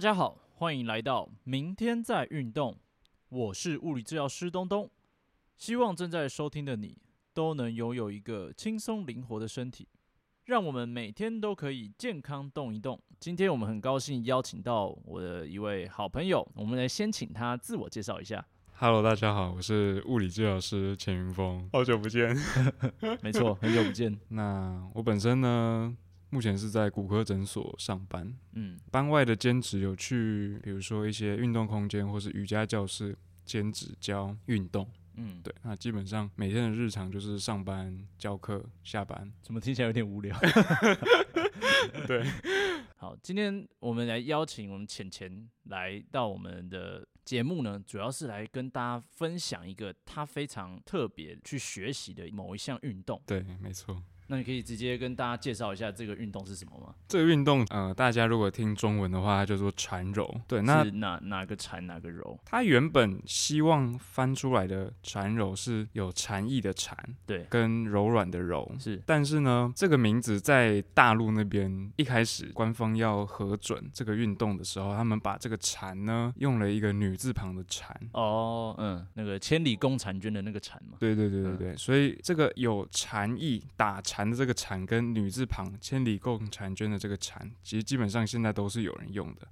大家好，欢迎来到明天在运动。我是物理治疗师东东，希望正在收听的你都能拥有一个轻松灵活的身体，让我们每天都可以健康动一动。今天我们很高兴邀请到我的一位好朋友，我们来先请他自我介绍一下。Hello，大家好，我是物理治疗师钱云峰，好久不见。没错，很久不见。那我本身呢，目前是在骨科诊所上班，嗯，班外的兼职有去，比如说一些运动空间或是瑜伽教室兼职教运动。嗯，对，那基本上每天的日常就是上班、教课、下班。怎么听起来有点无聊？对，好，今天我们来邀请我们浅浅来到我们的节目呢，主要是来跟大家分享一个他非常特别去学习的某一项运动。对，没错。那你可以直接跟大家介绍一下这个运动是什么吗？这个运动，呃，大家如果听中文的话，它叫做缠柔。对，那是哪哪个缠哪个柔？它原本希望翻出来的缠柔是有禅意的禅，对，跟柔软的柔。是但是呢，这个名字在大陆那边一开始官方要核准这个运动的时候，他们把这个禅呢用了一个女字旁的禅。哦，嗯，那个千里共婵娟的那个婵嘛。对对对对对，所以这个有禅意打禅的这个禅跟女字旁千里共婵娟的这个禅，其实基本上现在都是有人用的。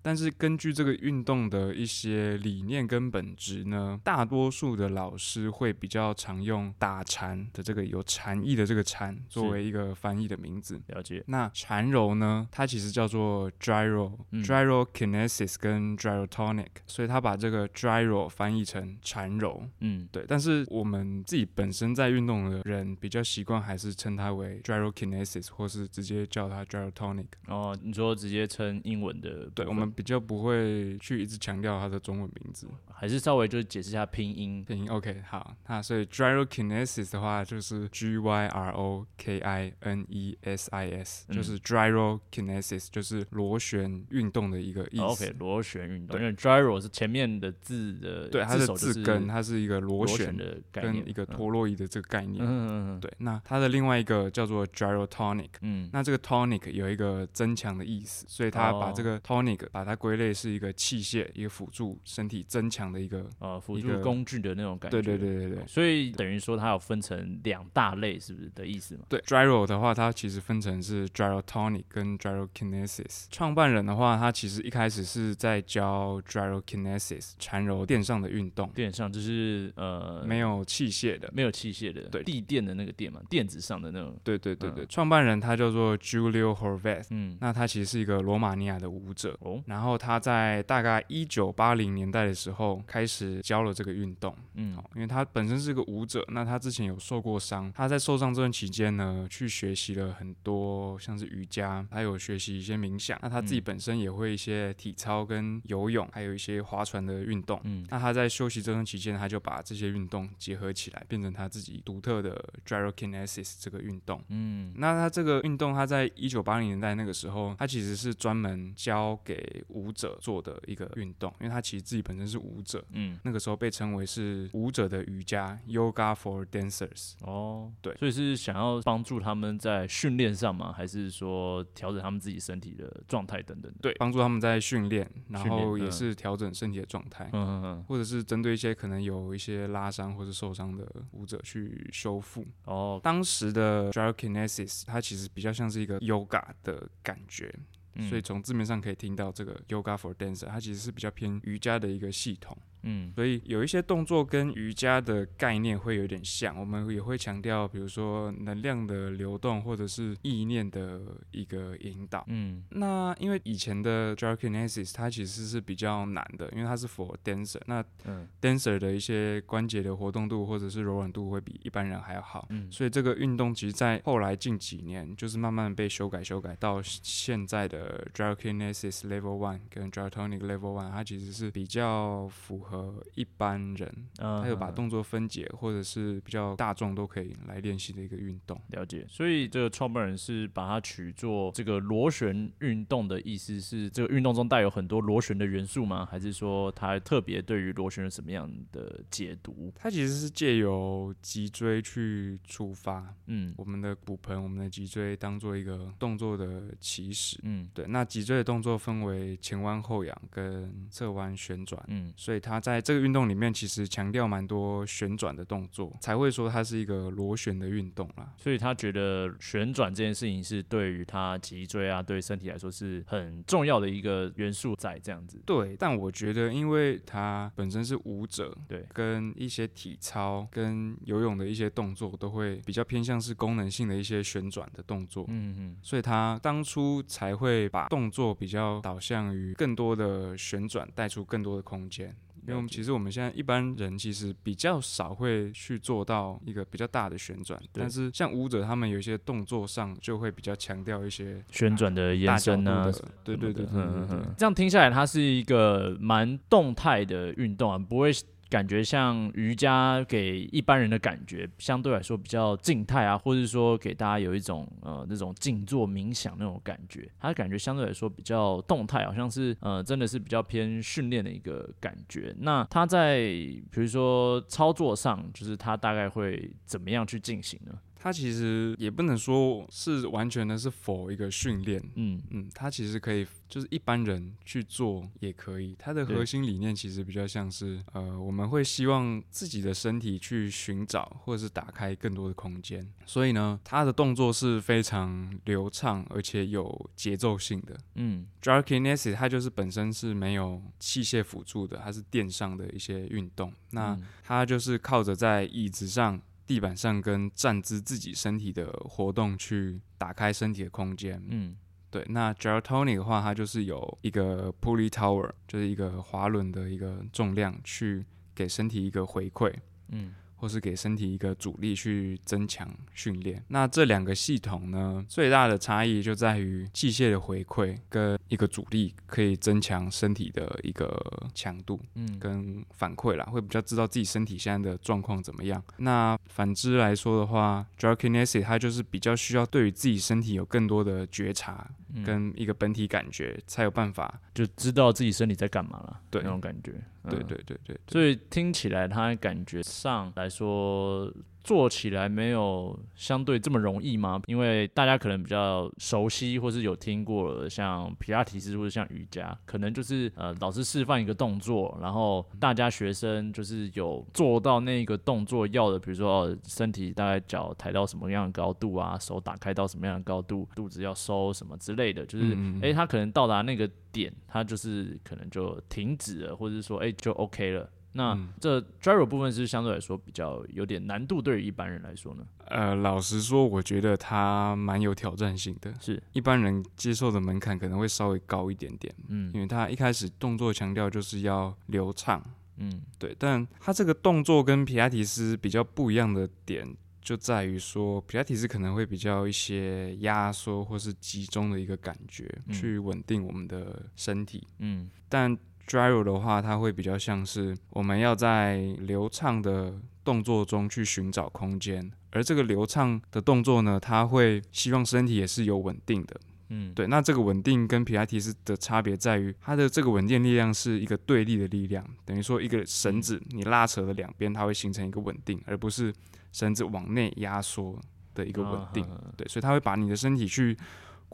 但是根据这个运动的一些理念跟本质呢，大多数的老师会比较常用打禅的这个有禅意的这个禅作为一个翻译的名字。了解。那缠柔呢，它其实叫做 gyro、嗯 gyrokinesis 跟 gyrotonic，所以它把这个 gyro 翻译成缠柔。嗯，对，但是我们自己本身在运动的人比较习惯还是称它为 gyrokinesis，或是直接叫它 gyrotonic。哦，你说直接称英文的对，我们比较不会去一直强调它的中文名字。还是稍微就是解释一下拼音。拼音 OK 好，那所以 gyrokinesis 的话就是 G Y R O K I N E S I S，、嗯就是 gyrokinesis，就是螺旋运动的一个意思。哦 OK，螺旋运动，因为 gyro 是前面的字的对，它的字根它是一个螺旋的概念，跟一个陀螺仪的这个概念。嗯嗯嗯嗯，对，那它的另外一个叫做 gyrotonic。嗯，那这个 tonic 有一个增强的意思，所以它把这哦个 tonic 把它归类是一个器械，一个辅助身体增强的一个。呃，辅助工具的那种感觉。对对对对对。所以等于说它有分成两大类，是不是的意思嘛？对，gyro 的话，它其实分成是 gyrotonic 跟 gyrokinesis。创办人的话，他其实一开始是在教 gyrokinesis 缠柔垫上的运动，垫上就是呃没有器械的。没有器械的，对地垫的那个垫嘛，垫子上的那种。对对对对，嗯创办人他叫做 Julio Horvath，嗯，那他其实是一个罗马尼亚的舞者。哦，然后他在大概一九八零年代的时候开始教了这个运动，嗯。因为他本身是个舞者，那他之前有受过伤，他在受伤这段期间呢，去学习了很多像是瑜伽，还有学习一些冥想。那他自己嗯。本身也会一些体操跟游泳，还有一些划船的运动。嗯。那他在休息这段期间，他就把这些运动结合起来，变成他自己独特的 gyrokinesis 这个运动。嗯那他这个运动，他在一九八零年代那个时候，他其实是专门教给舞者做的一个运动，因为他其实自己本身是舞者，嗯，那个时候被称为是舞者的瑜伽 （Yoga for Dancers）。哦，对所以是想要帮助他们在训练上吗？还是说调整他们自己身体的状态等等？对，帮助他们在训练，然后也嗯是调整身体的状态，嗯嗯嗯，或者是针对一些可能有一些拉伤或者受伤的舞者去修复。哦，当时的 gyrokinesis 它其实比较像是一个 yoga 的感觉，嗯所以从字面上可以听到这个 yoga for dancer，它其实是比较偏瑜伽的一个系统。嗯所以有一些动作跟瑜伽的概念会有点像，我们也会强调，比如说能量的流动或者是意念的一个引导。嗯那因为以前的 gyrokinesis 它其实是比较难的，因为它是 for dancer，那嗯 dancer 的一些关节的活动度或者是柔软度会比一般人还要好。嗯，所以这个运动其实，在后来近几年，就是慢慢被修改、修改到现在的 gyrokinesis level one 跟 gyrotonic level one，它其实是比较符合合一般人，嗯，他有把动作分解，或者是比较大众都可以来练习的一个运动。了解。所以这个创办人是把它取做这个螺旋运动的意思是这个运动中带有很多螺旋的元素吗？还是说他特别对于螺旋有什么样的解读？它其实是借由脊椎去触发，嗯我们的骨盆、我们的脊椎当做一个动作的起始。嗯对，那脊椎的动作分为前弯后仰跟侧弯旋转。嗯所以它在这个运动里面，其实强调蛮多旋转的动作，才会说它是一个螺旋的运动啦。所以他觉得旋转这件事情是对于他脊椎啊，对身体来说是很重要的一个元素在这样子。对，但我觉得，因为他本身是舞者，对跟一些体操、跟游泳的一些动作，都会比较偏向是功能性的一些旋转的动作。嗯嗯所以他当初才会把动作比较导向于更多的旋转，带出更多的空间。因为我们其实我们现在一般人其实比较少会去做到一个比较大的旋转，但是像舞者他们有一些动作上就会比较强调一些旋转的延伸呢、的，对对对对对对嗯嗯嗯，这样听下来，它是一个蛮动态的运动啊，不会感觉像瑜伽给一般人的感觉，相对来说比较静态啊，或者说给大家有一种呃那种静坐冥想那种感觉，它感觉相对来说比较动态，好像是呃真的是比较偏训练的一个感觉。那它在比如说操作上，就是它大概会怎么样去进行呢？它其实也不能说是完全的是否一个训练，嗯嗯，它其实可以就是一般人去做也可以。它的核心理念其实比较像是，呃，我们会希望自己的身体去寻找或者是打开更多的空间。所以呢，它的动作是非常流畅而且有节奏性的。嗯 d r a k i n e s s 它就是本身是没有器械辅助的，它是垫上的一些运动。那嗯它就是靠着在椅子上、地板上跟站姿自己身体的活动去打开身体的空间。嗯。对，那 Gyrotonic 的话，它就是有一个 pulley tower，就是一个滑轮的一个重量，去给身体一个回馈，嗯或是给身体一个阻力去增强训练。那这两个系统呢，最大的差异就在于器械的回馈跟一个阻力可以增强身体的一个强度。嗯跟反馈啦，会比较知道自己身体现在的状况怎么样。那反之来说的话 j a r k i n e s i 它就是比较需要对于自己身体有更多的觉察嗯跟一个本体感觉，才有办法。就知道自己身体在干嘛了，对那种感觉。对嗯。对对对对，所以听起来，他感觉上来说，做起来没有相对这么容易吗？因为大家可能比较熟悉，或是有听过的像皮拉提斯或者像瑜伽，可能就是呃老师示范一个动作，然后大家学生就是有做到那个动作要的，比如说哦身体大概脚抬到什么样的高度啊，手打开到什么样的高度，肚子要收什么之类的，就是诶，他可能到达那个点，他就是可能就停止了，或者是说诶就 OK 了。那嗯。这 gyro 部分是相对来说比较有点难度，对于一般人来说呢，呃，老实说，我觉得它蛮有挑战性的。是。一般人接受的门槛可能会稍微高一点点，嗯。因为它一开始动作强调就是要流畅，嗯。对，但它这个动作跟皮拉提斯比较不一样的点，就在于说皮拉提斯可能会比较一些压缩或是集中的一个感觉，嗯。去稳定我们的身体。嗯。但 gyro 的话，它会比较像是我们要在流畅的动作中去寻找空间，而这个流畅的动作呢，它会希望身体也是有稳定的。嗯，对，那这个稳定跟皮拉提斯的差别在于，它的这个稳定力量是一个对立的力量，等于说一个绳子你拉扯的两边，它会形成一个稳定，而不是绳子往内压缩的一个稳定。啊对，所以它会把你的身体去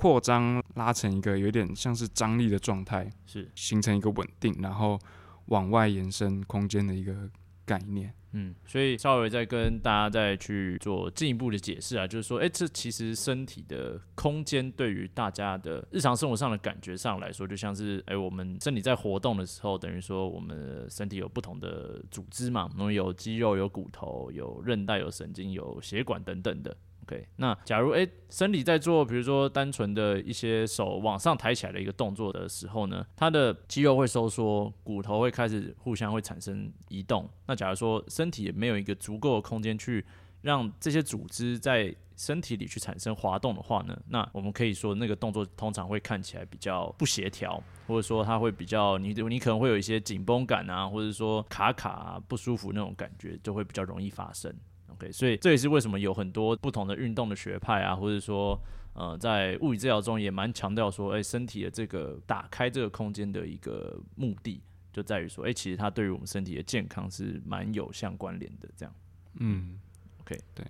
扩张，拉成一个有点像是张力的状态，是形成一个稳定，然后往外延伸空间的一个概念。嗯，所以稍微再跟大家再去做进一步的解释啊，就是说，哎、这其实身体的空间对于大家的日常生活上的感觉上来说，就像是，哎、我们身体在活动的时候，等于说我们身体有不同的组织嘛，我们有肌肉、有骨头、有韧带、有神经、有血管等等的。OK，那假如诶身体在做，比如说单纯的一些手往上抬起来的一个动作的时候呢，它的肌肉会收缩，骨头会开始互相会产生移动。那假如说身体也没有一个足够的空间去让这些组织在身体里去产生滑动的话呢，那我们可以说那个动作通常会看起来比较不协调，或者说它会比较你你可能会有一些紧绷感啊，或者说卡卡、不舒服那种感觉，就会比较容易发生。OK，所以这也是为什么有很多不同的运动的学派啊，或者说呃，在物理治疗中也蛮强调说，哎，身体的这个打开这个空间的一个目的，就在于说，哎，其实它对于我们身体的健康是蛮有相关联的。这样，嗯，OK，对。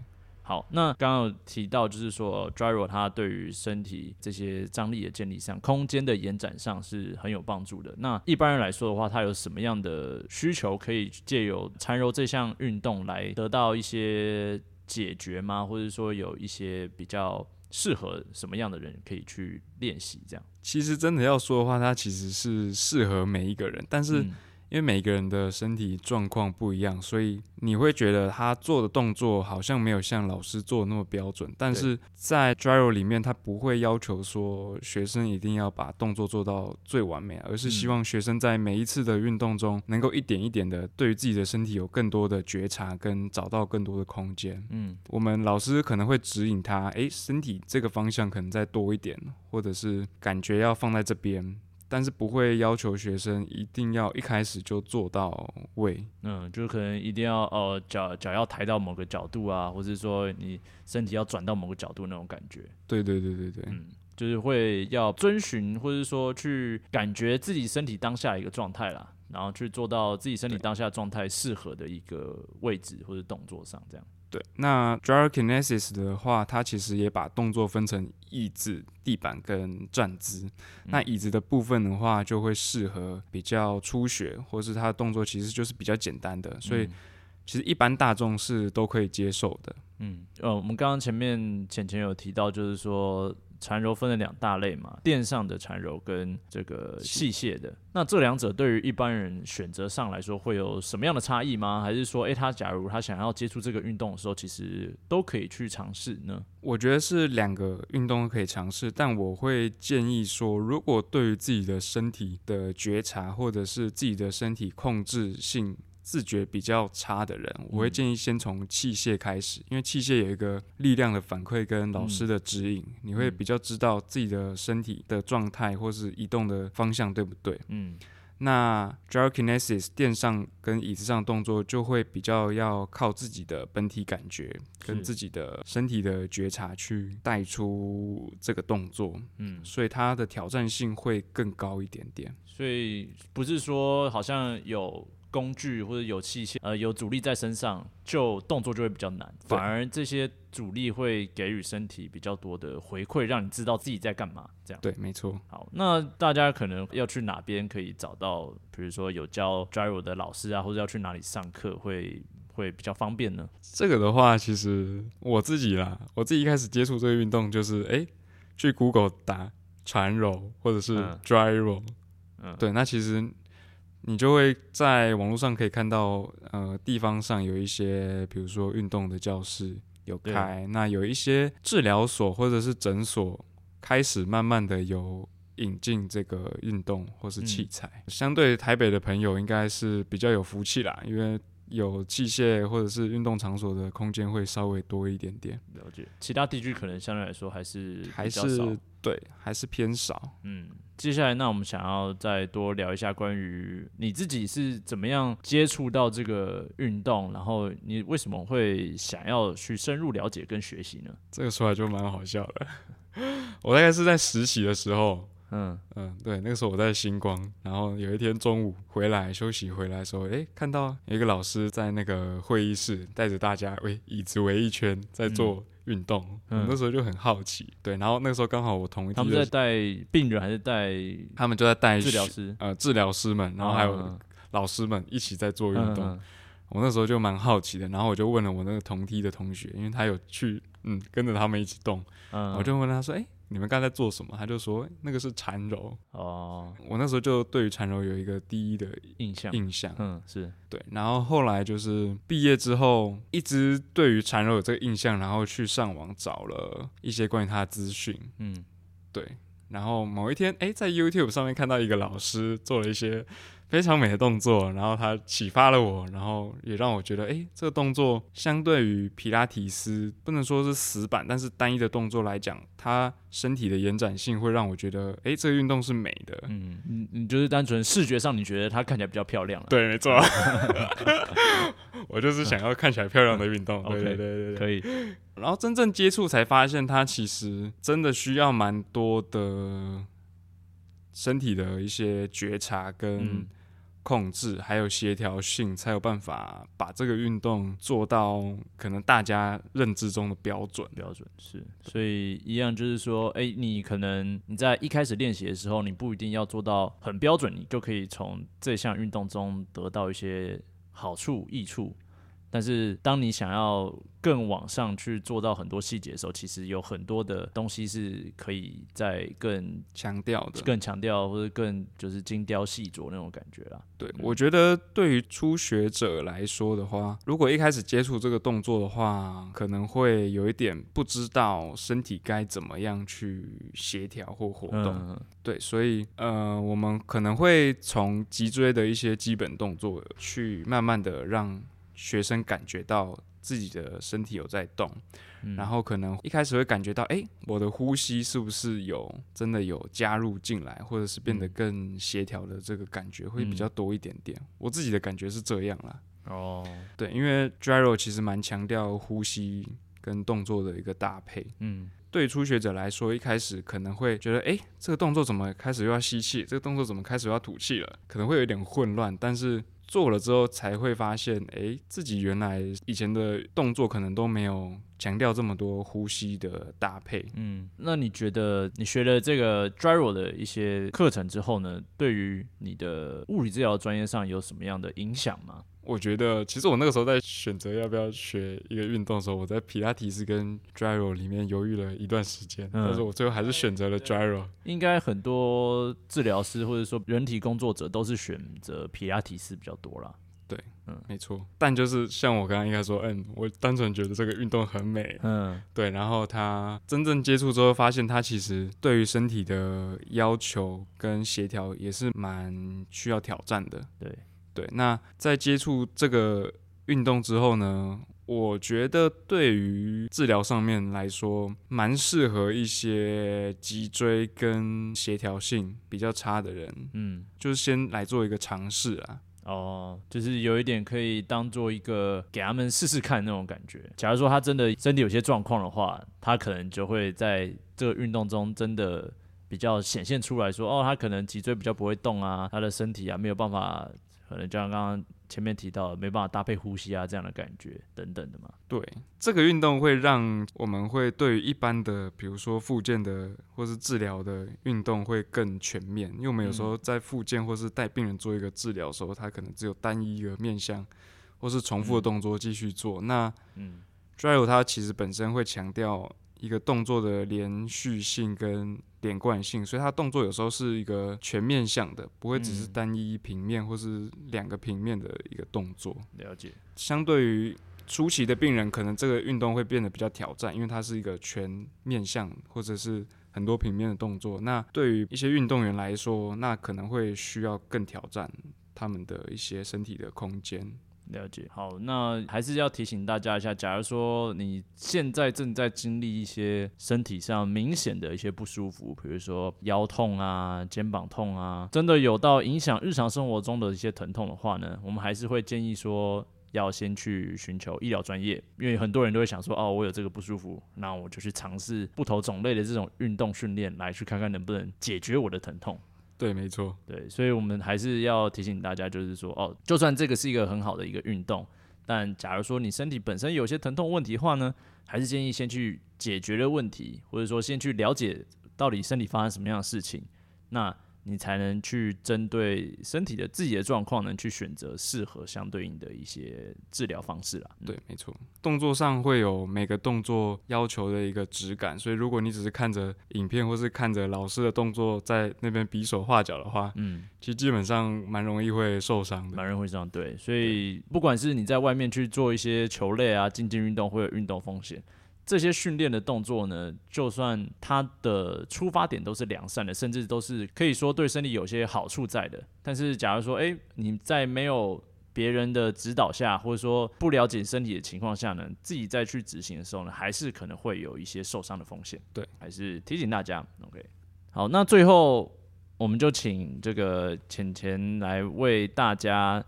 好，那刚刚有提到，就是说，gyro 它对于身体这些张力的建立上、空间的延展上是很有帮助的。那一般人来说的话，他有什么样的需求可以借由缠柔这项运动来得到一些解决吗？或者说有一些比较适合什么样的人可以去练习？这样，其实真的要说的话，它其实是适合每一个人，但是。因为每个人的身体状况不一样，所以你会觉得他做的动作好像没有像老师做的那么标准。但是在 Gyro 里面，他不会要求说学生一定要把动作做到最完美，而是希望学生在每一次的运动中，能够一点一点的对于自己的身体有更多的觉察，跟找到更多的空间。嗯，我们老师可能会指引他，诶，身体这个方向可能再多一点，或者是感觉要放在这边。但是不会要求学生一定要一开始就做到位，嗯，就是可能一定要呃脚脚要抬到某个角度啊，或者说你身体要转到某个角度那种感觉。对对对对对，嗯，就是会要遵循或者说去感觉自己身体当下一个状态啦，然后去做到自己身体当下状态适合的一个位置或者动作上这样。对，那 Gyrokinesis 的话，它其实也把动作分成椅子、地板跟站姿。那椅子的部分的话，就会适合比较初学，或是它的动作其实就是比较简单的，所以其实一般大众是都可以接受的。嗯，呃，我们刚刚前面浅浅有提到，就是说。缠柔分了两大类嘛，垫上的缠柔跟这个器械的。那这两者对于一般人选择上来说，会有什么样的差异吗？还是说，诶，他假如他想要接触这个运动的时候，其实都可以去尝试呢？我觉得是两个运动都可以尝试，但我会建议说，如果对于自己的身体的觉察，或者是自己的身体控制性。自觉比较差的人，我会建议先从器械开始，因为器械有一个力量的反馈跟老师的指引，你会比较知道自己的身体的状态或是移动的方向对不对？嗯，那 gyrokinesis 垫上跟椅子上动作就会比较要靠自己的本体感觉跟自己的身体的觉察去带出这个动作，嗯，所以它的挑战性会更高一点点。所以不是说好像有。工具或者有器械，呃，有阻力在身上，就动作就会比较难。反而这些阻力会给予身体比较多的回馈，让你知道自己在干嘛。这样对，没错。好，那大家可能要去哪边可以找到，比如说有教 gyro 的老师啊，或者要去哪里上课会会比较方便呢？这个的话，其实我自己啦，我自己一开始接触这个运动，就是哎，去 Google 打传柔或者是 gyro，嗯，对，那其实。你就会在网络上可以看到，呃，地方上有一些，比如说运动的教室有开，那有一些治疗所或者是诊所开始慢慢的有引进这个运动或是器材。相对台北的朋友应该是比较有福气啦，因为有器械或者是运动场所的空间会稍微多一点点。了解，其他地区可能相对来说还是还是对，还是偏少。嗯。接下来，那我们想要再多聊一下关于你自己是怎么样接触到这个运动，然后你为什么会想要去深入了解跟学习呢？这个说来就蛮好笑的。我大概是在实习的时候，嗯嗯，对，那个时候我在星光，然后有一天中午回来休息回来的时候，哎，看到有一个老师在那个会议室带着大家围椅子围一圈在做。运动，那时候就很好奇，对，然后那个时候刚好我同一他们在带病人还是带他们就在带治疗师，呃，治疗师们，然后还有老师们一起在做运动。我那时候就蛮好奇的，然后我就问了我那个同梯的同学，因为他有去，嗯，跟着他们一起动，我就问他说，哎。你们刚才做什么？他就说那个是缠柔哦。我那时候就对于缠柔有一个第一的印象，印象，嗯，是对。然后后来就是毕业之后，一直对于缠柔有这个印象，然后去上网找了一些关于他的资讯，嗯，对。然后某一天，哎，在 YouTube 上面看到一个老师做了一些非常美的动作，然后它启发了我，然后也让我觉得，哎，这个动作相对于皮拉提斯不能说是死板，但是单一的动作来讲，它身体的延展性会让我觉得，哎，这个运动是美的。嗯，你你就是单纯视觉上你觉得它看起来比较漂亮。对，没错。我就是想要看起来漂亮的运动。对对对对，可以。然后真正接触才发现，它其实真的需要蛮多的身体的一些觉察跟。控制还有协调性，才有办法把这个运动做到可能大家认知中的标准。标准是，所以一样就是说，哎，你可能你在一开始练习的时候，你不一定要做到很标准，你就可以从这项运动中得到一些好处、益处。但是，当你想要更往上去做到很多细节的时候，其实有很多的东西是可以在更强调的，更强调或者更就是精雕细琢那种感觉啦。对，我觉得对于初学者来说的话，如果一开始接触这个动作的话，可能会有一点不知道身体该怎么样去协调或活动。对，所以呃，我们可能会从脊椎的一些基本动作去慢慢的让。学生感觉到自己的身体有在动，然后可能一开始会感觉到，哎，我的呼吸是不是有真的有加入进来，或者是变得更协调的这个感觉会比较多一点点。我自己的感觉是这样啦。哦，对，因为 gyro 其实蛮强调呼吸跟动作的一个搭配。嗯，对初学者来说，一开始可能会觉得，哎，这个动作怎么开始又要吸气？这个动作怎么开始要吐气了？可能会有点混乱，但是。做了之后才会发现，哎，自己原来以前的动作可能都没有强调这么多呼吸的搭配。嗯，那你觉得你学了这个 gyro 的一些课程之后呢，对于你的物理治疗专业上有什么样的影响吗？我觉得，其实我那个时候在选择要不要学一个运动的时候，我在皮拉提斯跟 gyro 里面犹豫了一段时间，但是我最后还是选择了 gyro。应该很多治疗师或者说人体工作者都是选择皮拉提斯比较多啦。对，嗯，没错。但就是像我刚刚应该说，嗯，我单纯觉得这个运动很美，嗯，对。然后他真正接触之后，发现他其实对于身体的要求跟协调也是蛮需要挑战的，对。对，那在接触这个运动之后呢，我觉得对于治疗上面来说，蛮适合一些脊椎跟协调性比较差的人，嗯，就是先来做一个尝试啊。哦，就是有一点可以当做一个给他们试试看那种感觉。假如说他真的身体有些状况的话，他可能就会在这个运动中真的比较显现出来说，哦，他可能脊椎比较不会动啊，他的身体啊没有办法。可能就像刚刚前面提到，没办法搭配呼吸啊这样的感觉等等的嘛。对，这个运动会让我们会对于一般的，比如说复健的或是治疗的运动会更全面。因为我们有时候在复健或是带病人做一个治疗的时候，他可能只有单一一个面向，或是重复的动作继续做。那嗯，drive 它其实本身会强调。一个动作的连续性跟连贯性，所以它动作有时候是一个全面向的，不会只是单一平面或是两个平面的一个动作。了解。相对于初期的病人，可能这个运动会变得比较挑战，因为它是一个全面向或者是很多平面的动作。那对于一些运动员来说，那可能会需要更挑战他们的一些身体的空间。了解，好，那还是要提醒大家一下，假如说你现在正在经历一些身体上明显的一些不舒服，比如说腰痛啊、肩膀痛啊，真的有到影响日常生活中的一些疼痛的话呢，我们还是会建议说要先去寻求医疗专业，因为很多人都会想说，哦，我有这个不舒服，那我就去尝试不同种类的这种运动训练，来去看看能不能解决我的疼痛。对，没错，对，所以我们还是要提醒大家，就是说，哦，就算这个是一个很好的一个运动，但假如说你身体本身有些疼痛问题的话呢，还是建议先去解决的问题，或者说先去了解到底身体发生什么样的事情，那。你才能去针对身体的自己的状况，能去选择适合相对应的一些治疗方式啦。对，没错，动作上会有每个动作要求的一个质感，所以如果你只是看着影片或是看着老师的动作在那边比手画脚的话，嗯，其实基本上蛮容易会受伤的，蛮容易会这样。对，所以不管是你在外面去做一些球类啊、竞技运动，会有运动风险。这些训练的动作呢，就算它的出发点都是良善的，甚至都是可以说对身体有些好处在的。但是，假如说，诶，你在没有别人的指导下，或者说不了解身体的情况下呢，自己再去执行的时候呢，还是可能会有一些受伤的风险。对，还是提醒大家。OK，好，那最后我们就请这个浅浅来为大家。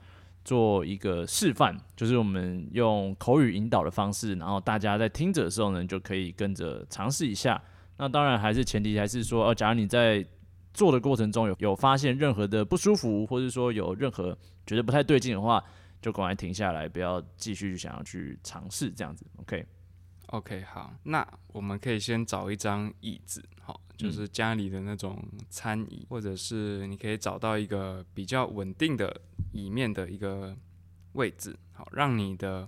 做一个示范，就是我们用口语引导的方式，然后大家在听着的时候呢，就可以跟着尝试一下。那当然还是前提还是说，哦，假如你在做的过程中有有发现任何的不舒服，或者说有任何觉得不太对劲的话，就赶快停下来，不要继续想要去尝试这样子。OK，OK，好，那我们可以先找一张椅子，好，就是家里的那种餐椅，或者是你可以找到一个比较稳定的。椅面的一个位置，好，让你的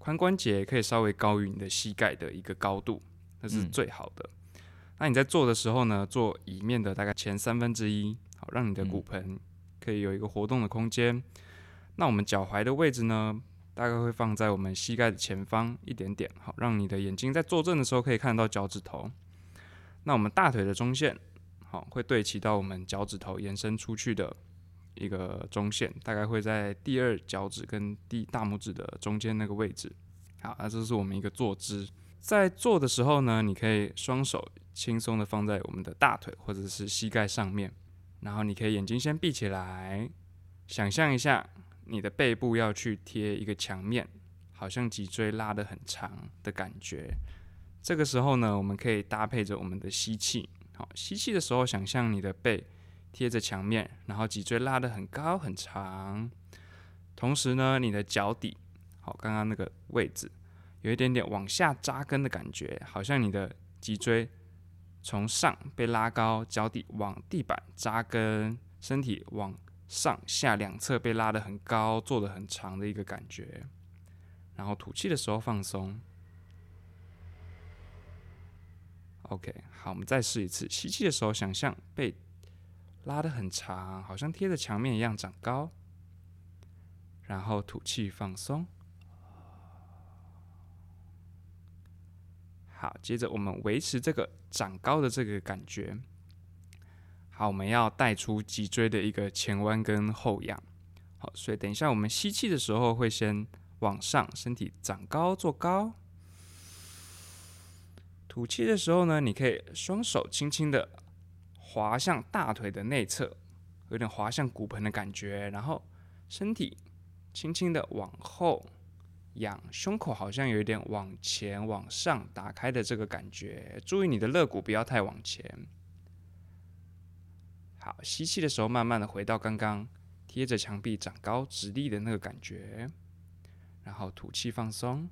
髋关节可以稍微高于你的膝盖的一个高度，那是最好的。那你在做的时候呢，做椅面的大概前三分之一，好，让你的骨盆可以有一个活动的空间。那我们脚踝的位置呢，大概会放在我们膝盖的前方一点点，好，让你的眼睛在坐正的时候可以看到脚趾头。那我们大腿的中线，好，会对齐到我们脚趾头延伸出去的。一个中线大概会在第二脚趾跟第大拇指的中间那个位置。好，那这是我们一个坐姿。在做的时候呢，你可以双手轻松的放在我们的大腿或者是膝盖上面，然后你可以眼睛先闭起来，想象一下你的背部要去贴一个墙面，好像脊椎拉得很长的感觉。这个时候呢，我们可以搭配着我们的吸气。好，吸气的时候，想象你的背。贴着墙面，然后脊椎拉得很高很长，同时呢，你的脚底，好，刚刚那个位置有一点点往下扎根的感觉，好像你的脊椎从上被拉高，脚底往地板扎根，身体往上下两侧被拉得很高，做得很长的一个感觉。然后吐气的时候放松。OK，好，我们再试一次，吸气的时候想象被。拉得很长，好像贴着墙面一样长高。然后吐气放松。好，接着我们维持这个长高的这个感觉。好，我们要带出脊椎的一个前弯跟后仰。好，所以等一下我们吸气的时候会先往上，身体长高做高。吐气的时候呢，你可以双手轻轻的。滑向大腿的内侧，有点滑向骨盆的感觉，然后身体轻轻的往后仰，胸口好像有一点往前往上打开的这个感觉。注意你的肋骨不要太往前。好，吸气的时候慢慢的回到刚刚贴着墙壁长高直立的那个感觉，然后吐气放松。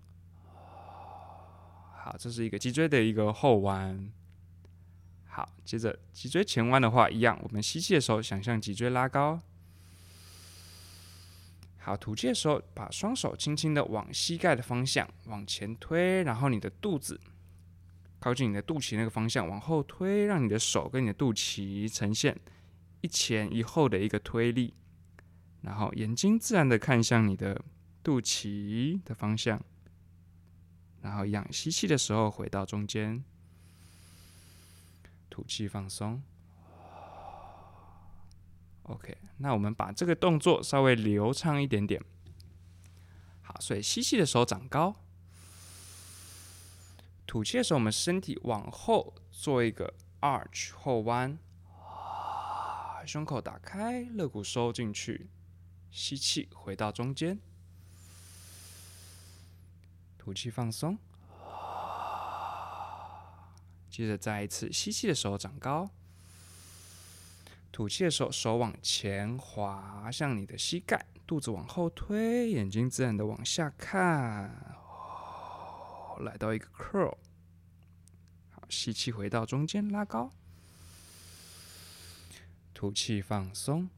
好，这是一个脊椎的一个后弯。好，接着脊椎前弯的话，一样，我们吸气的时候，想象脊椎拉高。好，吐气的时候，把双手轻轻的往膝盖的方向往前推，然后你的肚子靠近你的肚脐那个方向往后推，让你的手跟你的肚脐呈现一前一后的一个推力，然后眼睛自然的看向你的肚脐的方向，然后仰吸气的时候回到中间。吐气放松。OK，那我们把这个动作稍微流畅一点点。好，所以吸气的时候长高，吐气的时候我们身体往后做一个 arch 后弯，胸口打开，肋骨收进去，吸气回到中间，吐气放松。接着再一次吸气的时候长高，吐气的时候手往前滑向你的膝盖，肚子往后推，眼睛自然的往下看，来到一个 curl。好，吸气回到中间拉高，吐气放松。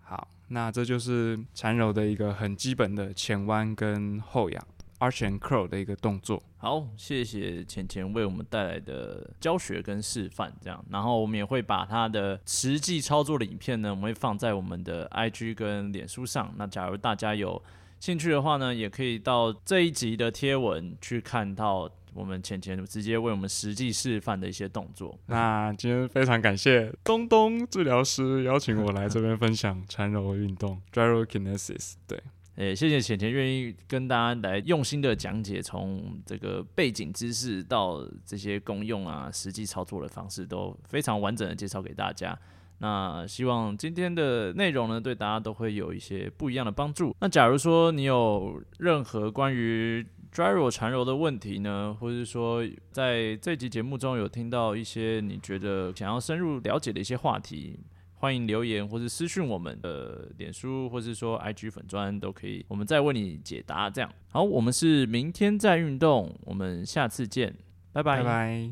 好，那这就是缠柔的一个很基本的前弯跟后仰。Arch and Curl 的一个动作。好，谢谢浅浅为我们带来的教学跟示范，这样，然后我们也会把他的实际操作的影片呢，我们会放在我们的 IG 跟脸书上。那假如大家有兴趣的话呢，也可以到这一集的贴文去看到我们浅浅直接为我们实际示范的一些动作。那今天非常感谢东东治疗师邀请我来这边分享缠柔运动 （Gyrokinesis）。对，诶，谢谢浅浅愿意跟大家来用心的讲解，从这个背景知识到这些功用啊，实际操作的方式都非常完整的介绍给大家。那希望今天的内容呢，对大家都会有一些不一样的帮助。那假如说你有任何关于 Gyro 缠柔的问题呢，或者是说在这集节目中有听到一些你觉得想要深入了解的一些话题，欢迎留言或是私讯我们的脸书，或是说 IG 粉砖都可以，我们再为你解答。这样好，我们是明天再运动，我们下次见，拜拜拜。